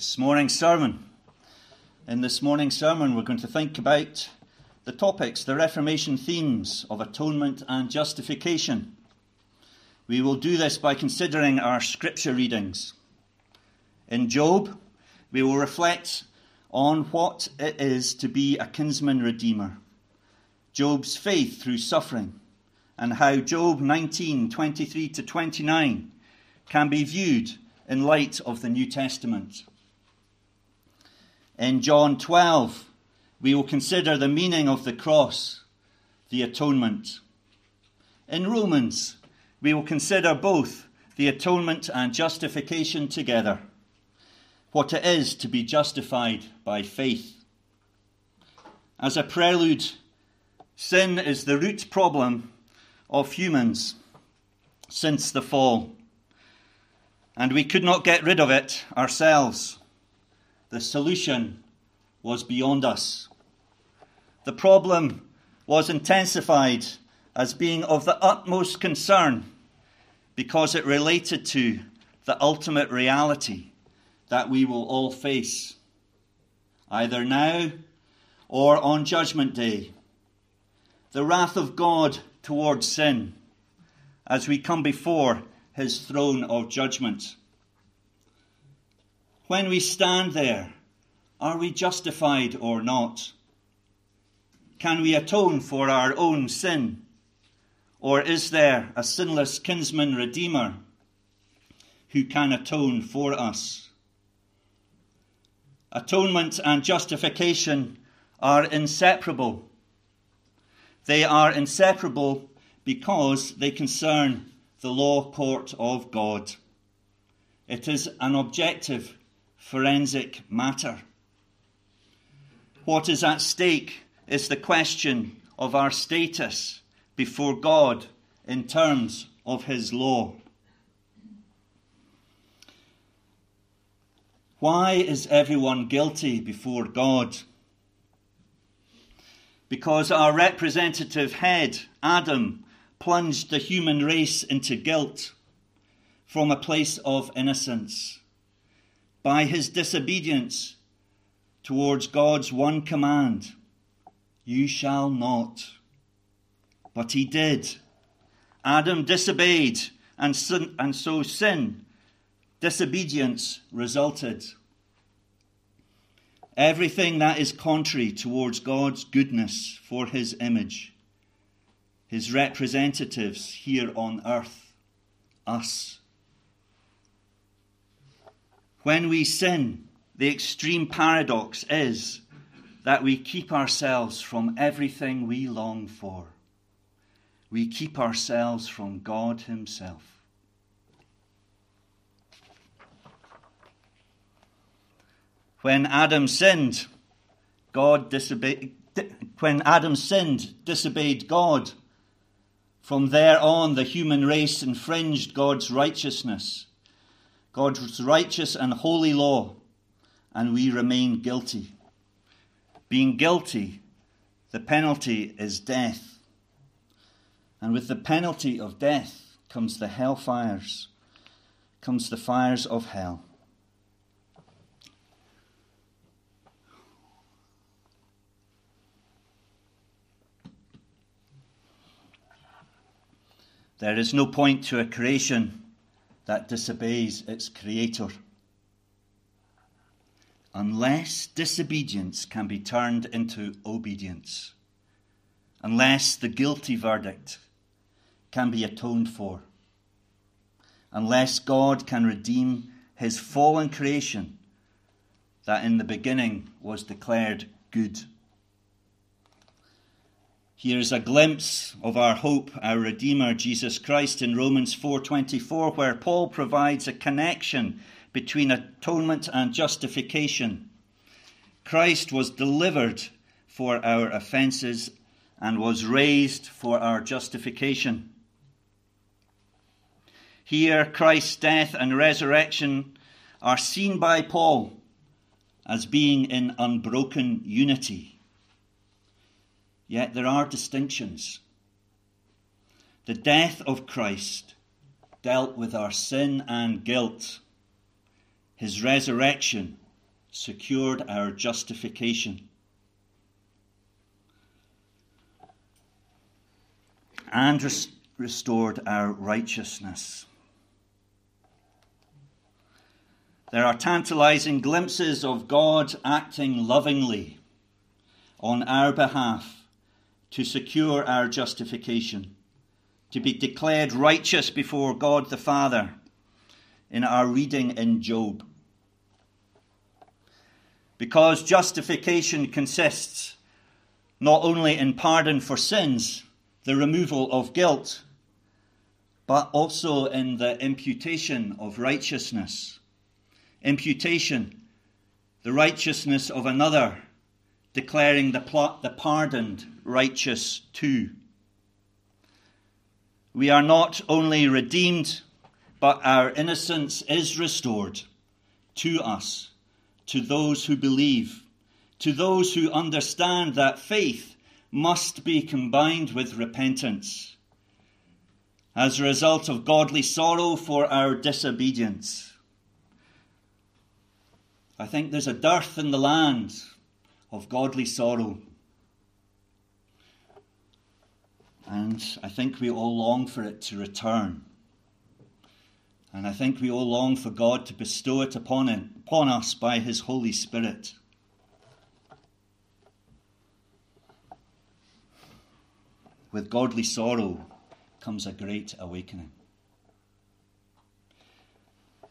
This morning's sermon. In this morning's sermon, we're going to think about the topics, the Reformation themes of atonement and justification. We will do this by considering our scripture readings. In Job, we will reflect on what it is to be a kinsman redeemer, Job's faith through suffering, and how Job 19 23 to 29 can be viewed in light of the New Testament. In John 12, we will consider the meaning of the cross, the atonement. In Romans, we will consider both the atonement and justification together, what it is to be justified by faith. As a prelude, sin is the root problem of humans since the fall, and we could not get rid of it ourselves. The solution was beyond us. The problem was intensified as being of the utmost concern because it related to the ultimate reality that we will all face, either now or on Judgment Day. The wrath of God towards sin as we come before his throne of judgment. When we stand there, are we justified or not? Can we atone for our own sin? Or is there a sinless kinsman redeemer who can atone for us? Atonement and justification are inseparable. They are inseparable because they concern the law court of God. It is an objective forensic matter. What is at stake is the question of our status before God in terms of His law. Why is everyone guilty before God? Because our representative head, Adam, plunged the human race into guilt from a place of innocence by his disobedience towards God's one command You shall not. But he did. Adam disobeyed, and, sin, and so sin, disobedience resulted. Everything that is contrary towards God's goodness for his image, his representatives here on earth, us when we sin, the extreme paradox is that we keep ourselves from everything we long for. We keep ourselves from God Himself. When Adam sinned, God disobeyed. When Adam sinned, disobeyed God. From there on, the human race infringed God's righteousness God's righteous and holy law, and we remain guilty. Being guilty, the penalty is death. And with the penalty of death comes the hell fires, comes the fires of hell. There is no point to a creation that disobeys its creator. Unless disobedience can be turned into obedience, unless the guilty verdict can be atoned for, unless God can redeem his fallen creation that in the beginning was declared good. Here's a glimpse of our hope, our Redeemer, Jesus Christ, in Romans 4:24, where Paul provides a connection between atonement and justification. Christ was delivered for our offences and was raised for our justification. Here, Christ's death and resurrection are seen by Paul as being in unbroken unity. Yet there are distinctions. The death of Christ dealt with our sin and guilt. His resurrection secured our justification. And res- restored our righteousness. There are tantalizing glimpses of God acting lovingly on our behalf to secure our justification, to be declared righteous before God the Father in our reading in Job. Because justification consists not only in pardon for sins, the removal of guilt, but also in the imputation of righteousness. Imputation, the righteousness of another, declaring the, plot, the pardoned righteous too. We are not only redeemed, but our innocence is restored to us, to those who believe, to those who understand that faith must be combined with repentance as a result of godly sorrow for our disobedience. I think there's a dearth in the land of godly sorrow. And I think we all long for it to return. And I think we all long for God to bestow it upon, upon us by His Holy Spirit. With godly sorrow comes a great awakening.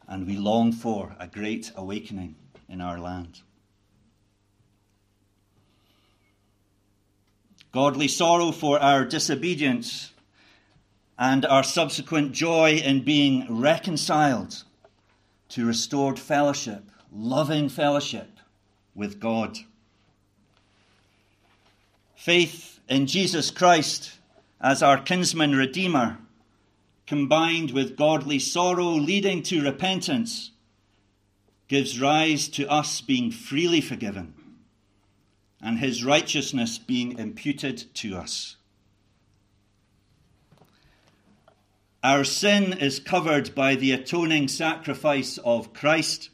And we long for a great awakening in our land. Godly sorrow for our disobedience and our subsequent joy in being reconciled to restored fellowship, loving fellowship with God. Faith in Jesus Christ as our kinsman redeemer, combined with godly sorrow leading to repentance, gives rise to us being freely forgiven and his righteousness being imputed to us. Our sin is covered by the atoning sacrifice of Christ.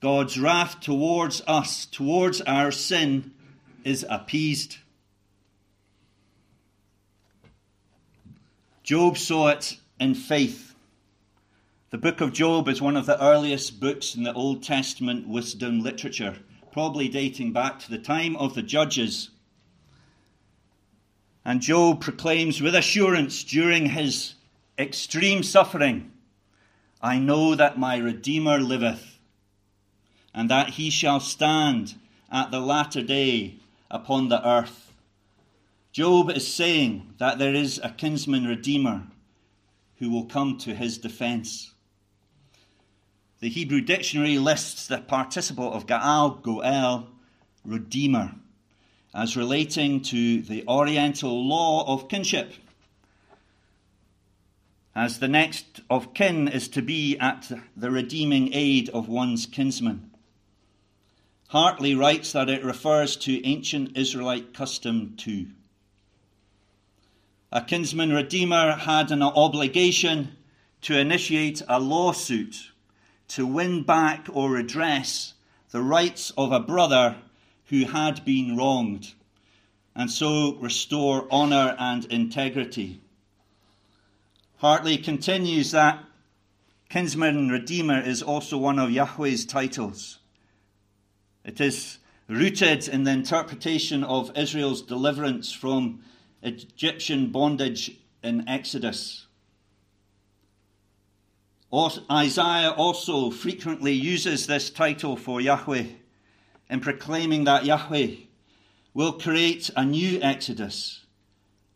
God's wrath towards us, towards our sin, is appeased. Job saw it in faith. The book of Job is one of the earliest books in the Old Testament wisdom literature, probably dating back to the time of the judges. And Job proclaims with assurance during his extreme suffering I know that my Redeemer liveth, and that he shall stand at the latter day upon the earth. Job is saying that there is a kinsman Redeemer who will come to his defense. The Hebrew dictionary lists the participle of Gaal, Goel, Redeemer as relating to the Oriental law of kinship, as the next of kin is to be at the redeeming aid of one's kinsman. Hartley writes that it refers to ancient Israelite custom too. A kinsman redeemer had an obligation to initiate a lawsuit to win back or redress the rights of a brother who had been wronged, and so restore honour and integrity. Hartley continues that kinsman redeemer is also one of Yahweh's titles. It is rooted in the interpretation of Israel's deliverance from Egyptian bondage in Exodus. Isaiah also frequently uses this title for Yahweh in proclaiming that Yahweh will create a new Exodus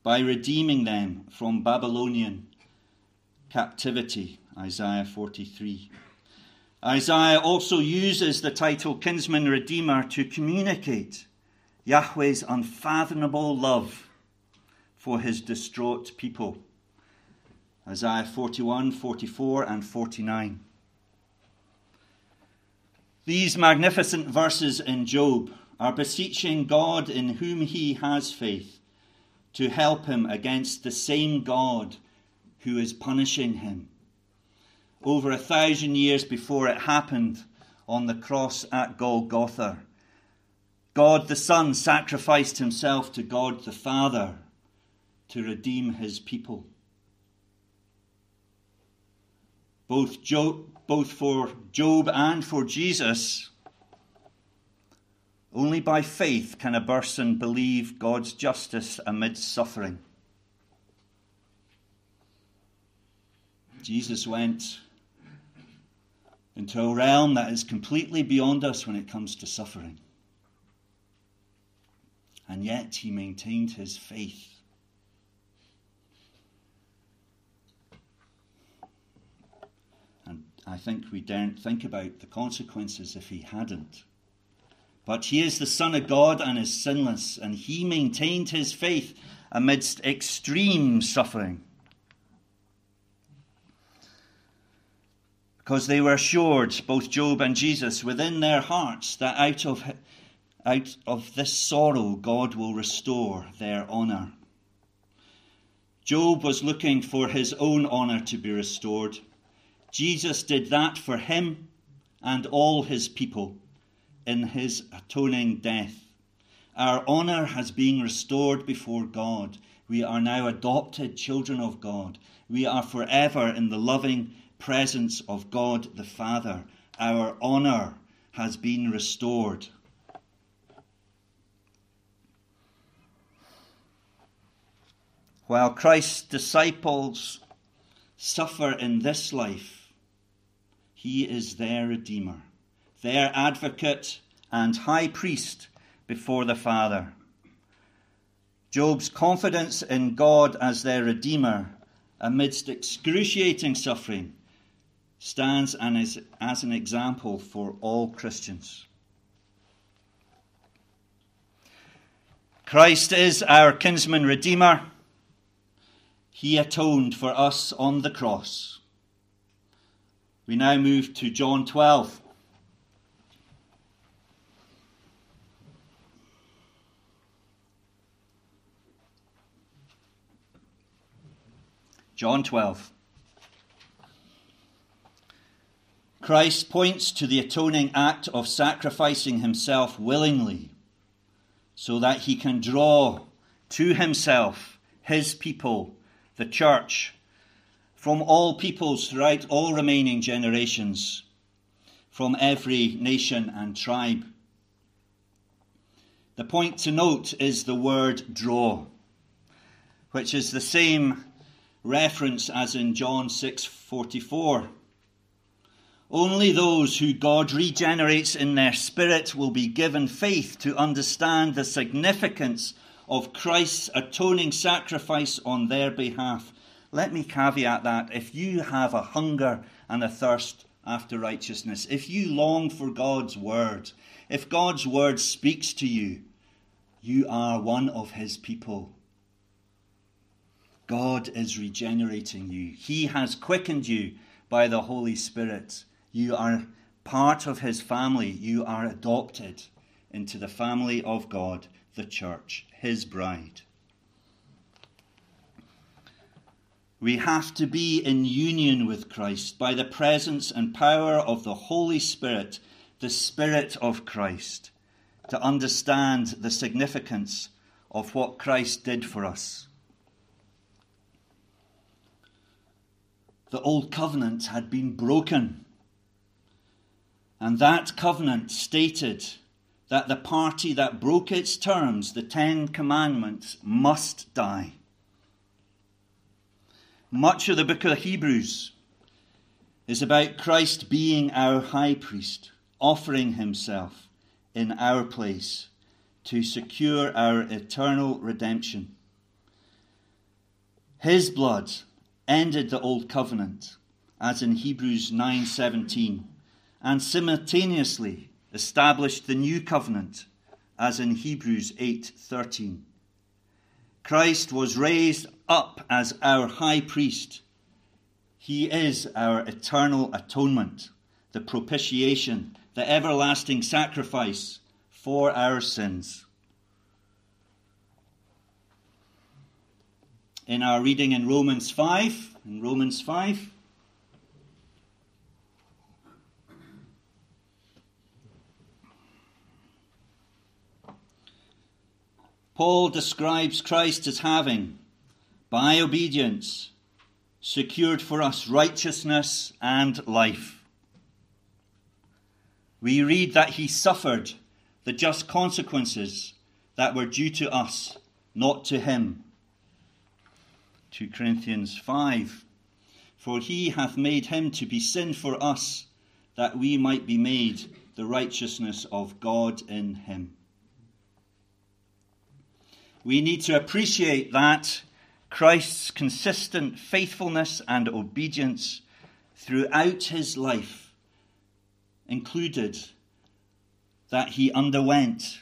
by redeeming them from Babylonian captivity. Isaiah 43. Isaiah also uses the title kinsman redeemer to communicate Yahweh's unfathomable love for his distraught people. Isaiah 41, 44, and 49. These magnificent verses in Job are beseeching God in whom he has faith to help him against the same God who is punishing him. Over a thousand years before it happened, on the cross at Golgotha. God the Son sacrificed himself to God the Father to redeem his people. Both, Job, both for Job and for Jesus, only by faith can a person believe God's justice amidst suffering. Jesus went into a realm that is completely beyond us when it comes to suffering. And yet he maintained his faith. And I think we daren't think about the consequences if he hadn't. But he is the Son of God and is sinless, and he maintained his faith amidst extreme suffering. because they were assured, both Job and Jesus, within their hearts, that out of, out of this sorrow God will restore their honour. Job was looking for his own honour to be restored. Jesus did that for him and all his people in his atoning death. Our honour has been restored before God. We are now adopted children of God. We are forever in the loving presence of God the Father. Our honour has been restored. While Christ's disciples suffer in this life, he is their Redeemer, their advocate and high priest before the Father. Job's confidence in God as their Redeemer amidst excruciating suffering stands as, as an example for all Christians. Christ is our kinsman redeemer. He atoned for us on the cross. We now move to John 12. John 12. Christ points to the atoning act of sacrificing himself willingly so that he can draw to himself his people, the church, from all peoples throughout all remaining generations, from every nation and tribe. The point to note is the word draw, which is the same reference as in John 6:44 only those who God regenerates in their spirit will be given faith to understand the significance of Christ's atoning sacrifice on their behalf. Let me caveat that if you have a hunger and a thirst after righteousness, if you long for God's word, if God's word speaks to you, you are one of his people. God is regenerating you. He has quickened you by the Holy Spirit. You are part of his family. You are adopted into the family of God, the church, his bride. We have to be in union with Christ by the presence and power of the Holy Spirit, the Spirit of Christ, to understand the significance of what Christ did for us. The old covenant had been broken and that covenant stated that the party that broke its terms, the Ten Commandments, must die. Much of the book of Hebrews is about Christ being our high priest, offering himself in our place to secure our eternal redemption. His blood ended the old covenant, as in Hebrews 9:17 and simultaneously established the new covenant as in Hebrews 8:13. Christ was raised up as our high priest. He is our eternal atonement, the propitiation, the everlasting sacrifice for our sins. In our reading in Romans 5, in Romans 5, Paul describes Christ as having, by obedience, secured for us righteousness and life. We read that he suffered the just consequences that were due to us, not to him. 2 Corinthians 5 For he hath made him to be sin for us, that we might be made the righteousness of God in him. We need to appreciate that Christ's consistent faithfulness and obedience throughout his life included that he underwent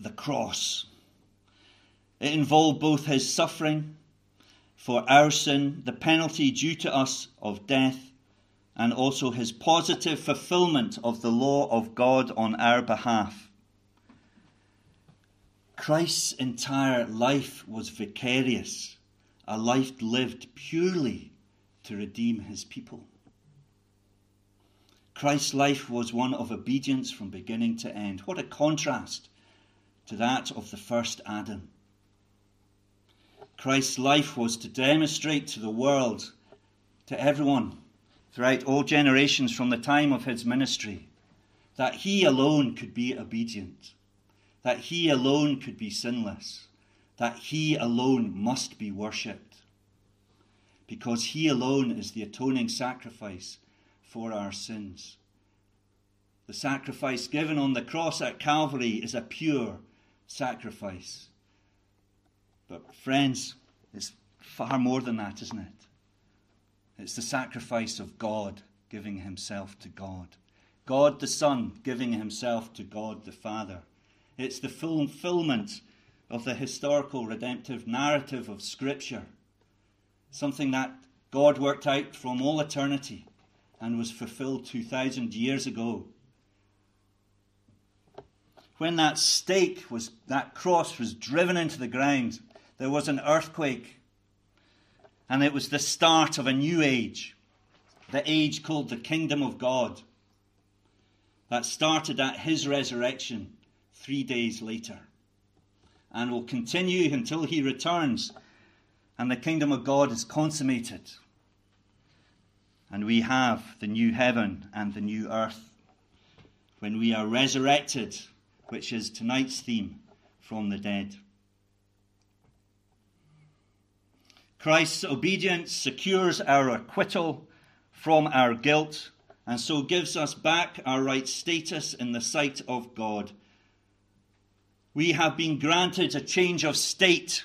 the cross. It involved both his suffering for our sin, the penalty due to us of death, and also his positive fulfillment of the law of God on our behalf. Christ's entire life was vicarious, a life lived purely to redeem his people. Christ's life was one of obedience from beginning to end. What a contrast to that of the first Adam. Christ's life was to demonstrate to the world, to everyone, throughout all generations from the time of his ministry, that he alone could be obedient that he alone could be sinless, that he alone must be worshipped, because he alone is the atoning sacrifice for our sins. The sacrifice given on the cross at Calvary is a pure sacrifice. But, friends, it's far more than that, isn't it? It's the sacrifice of God giving himself to God. God the Son giving himself to God the Father. It's the fulfillment of the historical redemptive narrative of Scripture, something that God worked out from all eternity and was fulfilled 2,000 years ago. When that stake was, that cross was driven into the ground, there was an earthquake. And it was the start of a new age, the age called the kingdom of God, that started at his resurrection three days later, and will continue until he returns and the kingdom of God is consummated. And we have the new heaven and the new earth when we are resurrected, which is tonight's theme, from the dead. Christ's obedience secures our acquittal from our guilt and so gives us back our right status in the sight of God we have been granted a change of state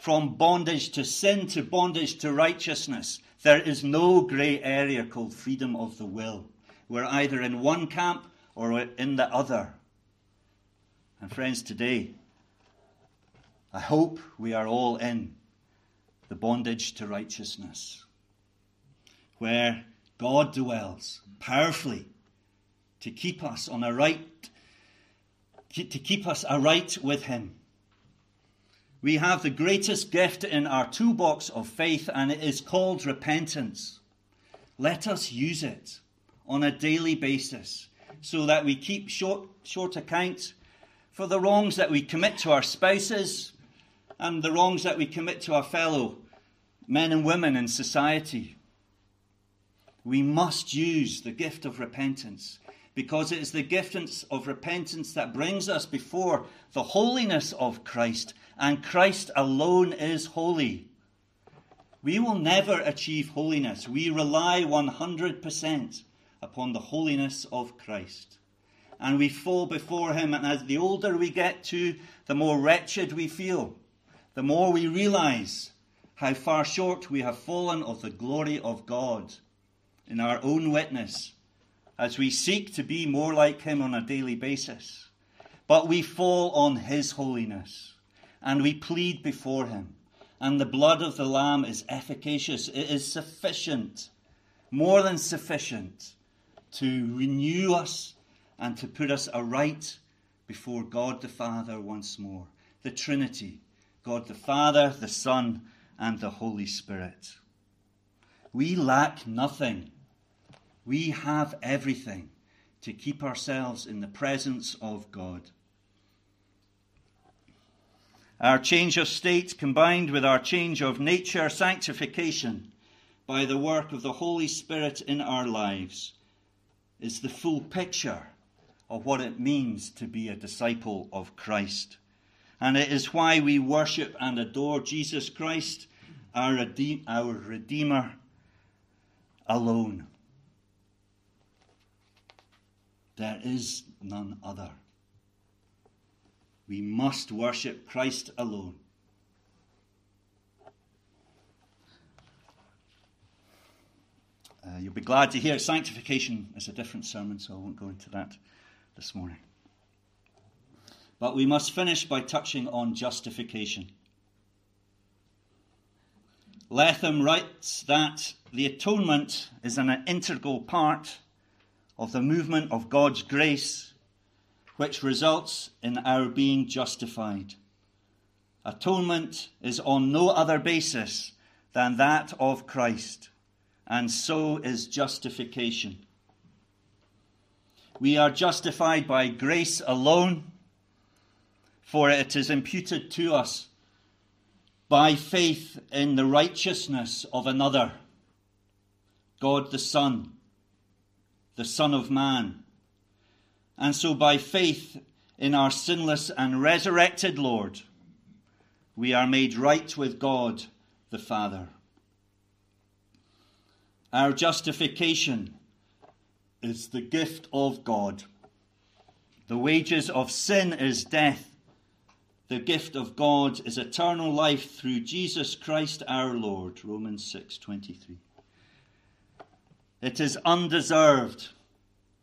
from bondage to sin to bondage to righteousness. There is no grey area called freedom of the will. We're either in one camp or in the other. And friends, today, I hope we are all in the bondage to righteousness, where God dwells powerfully to keep us on a right to keep us aright with Him. We have the greatest gift in our toolbox of faith, and it is called repentance. Let us use it on a daily basis so that we keep short, short account for the wrongs that we commit to our spouses and the wrongs that we commit to our fellow men and women in society. We must use the gift of repentance because it is the gift of repentance that brings us before the holiness of Christ, and Christ alone is holy. We will never achieve holiness. We rely 100% upon the holiness of Christ. And we fall before Him, and as the older we get to, the more wretched we feel, the more we realize how far short we have fallen of the glory of God in our own witness as we seek to be more like Him on a daily basis. But we fall on His holiness and we plead before Him. And the blood of the Lamb is efficacious, it is sufficient, more than sufficient, to renew us and to put us aright before God the Father once more. The Trinity God the Father, the Son, and the Holy Spirit. We lack nothing we have everything to keep ourselves in the presence of God. Our change of state combined with our change of nature, sanctification by the work of the Holy Spirit in our lives, is the full picture of what it means to be a disciple of Christ. And it is why we worship and adore Jesus Christ, our, Redeemer, alone. There is none other. We must worship Christ alone. Uh, you'll be glad to hear sanctification is a different sermon, so I won't go into that this morning. But we must finish by touching on justification. Letham writes that the atonement is an integral part of the movement of God's grace which results in our being justified. Atonement is on no other basis than that of Christ, and so is justification. We are justified by grace alone, for it is imputed to us by faith in the righteousness of another, God the Son, the Son of Man and so, by faith in our sinless and resurrected Lord, we are made right with God the Father. Our justification is the gift of God. The wages of sin is death. The gift of God is eternal life through Jesus Christ our Lord. Romans 6:23. It is undeserved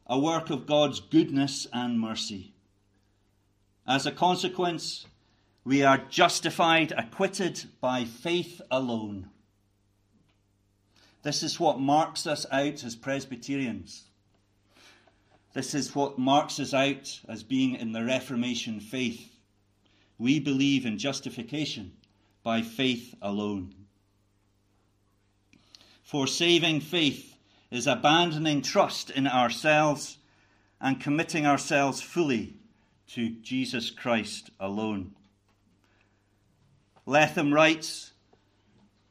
a work of God's goodness and mercy. As a consequence, we are justified, acquitted by faith alone. This is what marks us out as Presbyterians. This is what marks us out as being in the Reformation faith. We believe in justification by faith alone. For saving faith is abandoning trust in ourselves and committing ourselves fully to Jesus Christ alone. Letham writes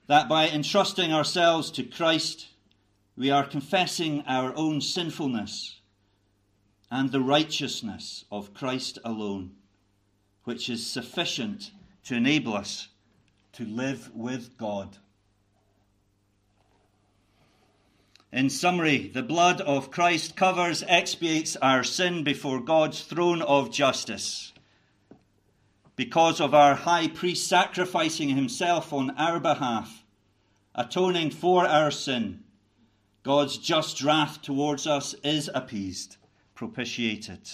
that by entrusting ourselves to Christ, we are confessing our own sinfulness and the righteousness of Christ alone, which is sufficient to enable us to live with God. In summary, the blood of Christ covers, expiates our sin before God's throne of justice. Because of our high priest sacrificing himself on our behalf, atoning for our sin, God's just wrath towards us is appeased, propitiated.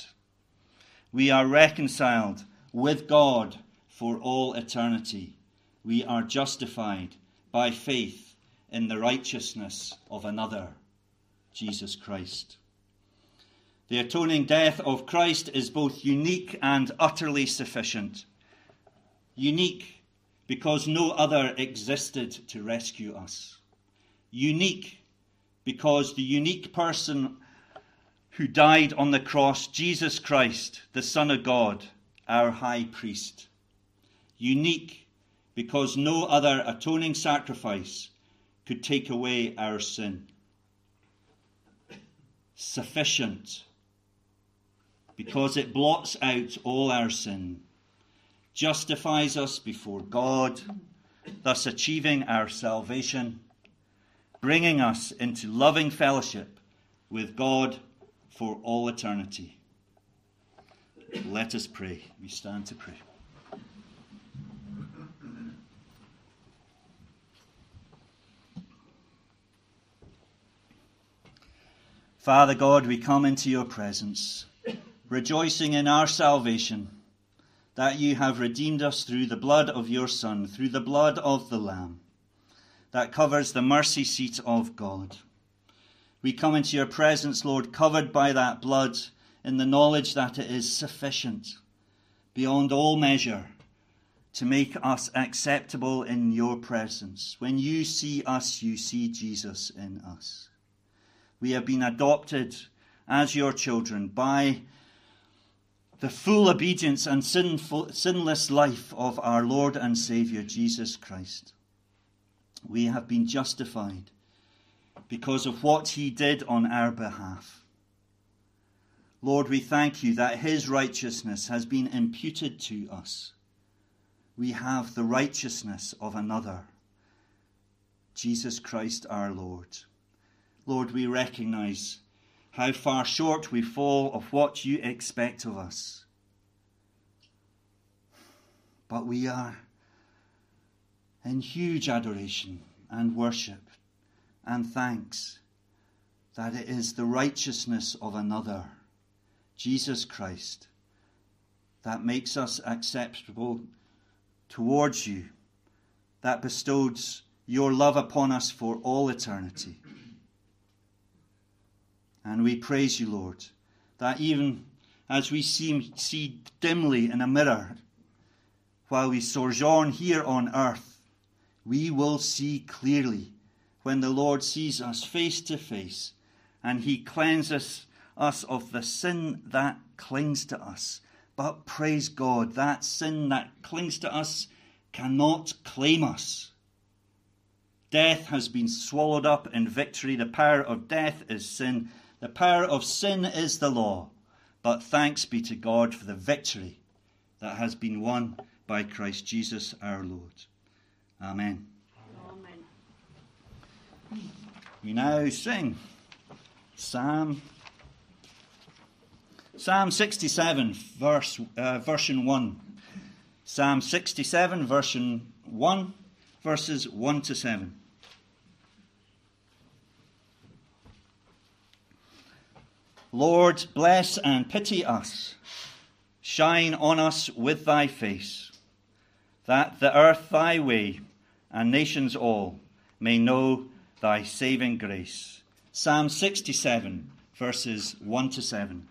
We are reconciled with God for all eternity. We are justified by faith in the righteousness of another, Jesus Christ. The atoning death of Christ is both unique and utterly sufficient. Unique because no other existed to rescue us. Unique because the unique person who died on the cross, Jesus Christ, the Son of God, our high priest. Unique because no other atoning sacrifice could take away our sin. Sufficient, because it blots out all our sin, justifies us before God, thus achieving our salvation, bringing us into loving fellowship with God for all eternity. Let us pray. We stand to pray. Father God, we come into your presence, rejoicing in our salvation, that you have redeemed us through the blood of your Son, through the blood of the Lamb, that covers the mercy seat of God. We come into your presence, Lord, covered by that blood, in the knowledge that it is sufficient, beyond all measure, to make us acceptable in your presence. When you see us, you see Jesus in us. We have been adopted as your children by the full obedience and sinful, sinless life of our Lord and Saviour Jesus Christ. We have been justified because of what he did on our behalf. Lord, we thank you that his righteousness has been imputed to us. We have the righteousness of another, Jesus Christ our Lord. Lord, we recognize how far short we fall of what you expect of us. But we are in huge adoration and worship and thanks that it is the righteousness of another, Jesus Christ, that makes us acceptable towards you, that bestows your love upon us for all eternity. And we praise you, Lord, that even as we see, see dimly in a mirror while we sojourn here on earth, we will see clearly when the Lord sees us face to face and he cleanses us of the sin that clings to us. But praise God, that sin that clings to us cannot claim us. Death has been swallowed up in victory. The power of death is sin. The power of sin is the law. But thanks be to God for the victory that has been won by Christ Jesus our Lord. Amen. Amen. We now sing Psalm Psalm 67, verse, uh, version 1. Psalm 67, version 1, verses 1 to 7. Lord, bless and pity us. Shine on us with thy face, that the earth thy way and nations all may know thy saving grace. Psalm 67, verses 1 to 7.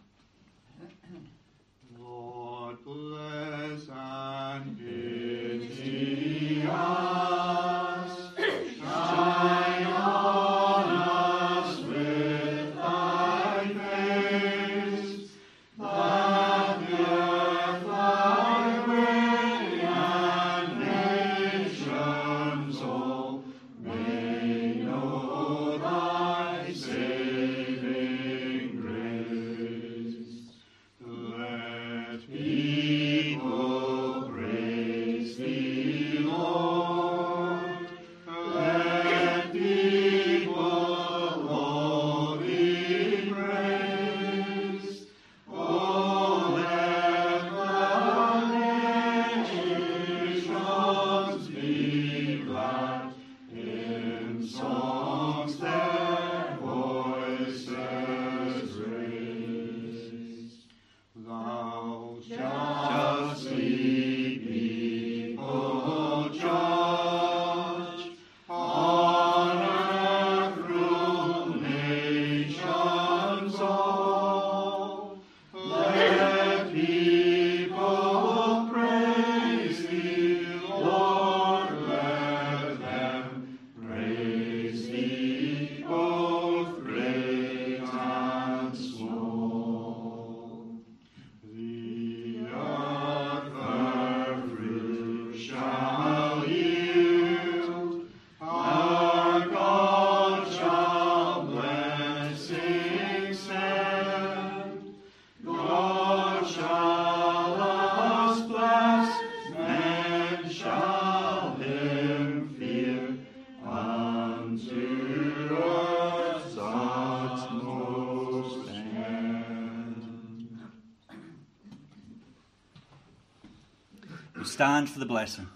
Stand for the blessing.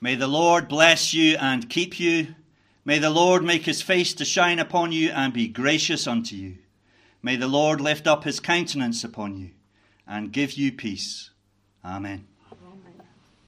May the Lord bless you and keep you. May the Lord make his face to shine upon you and be gracious unto you. May the Lord lift up his countenance upon you and give you peace. Amen.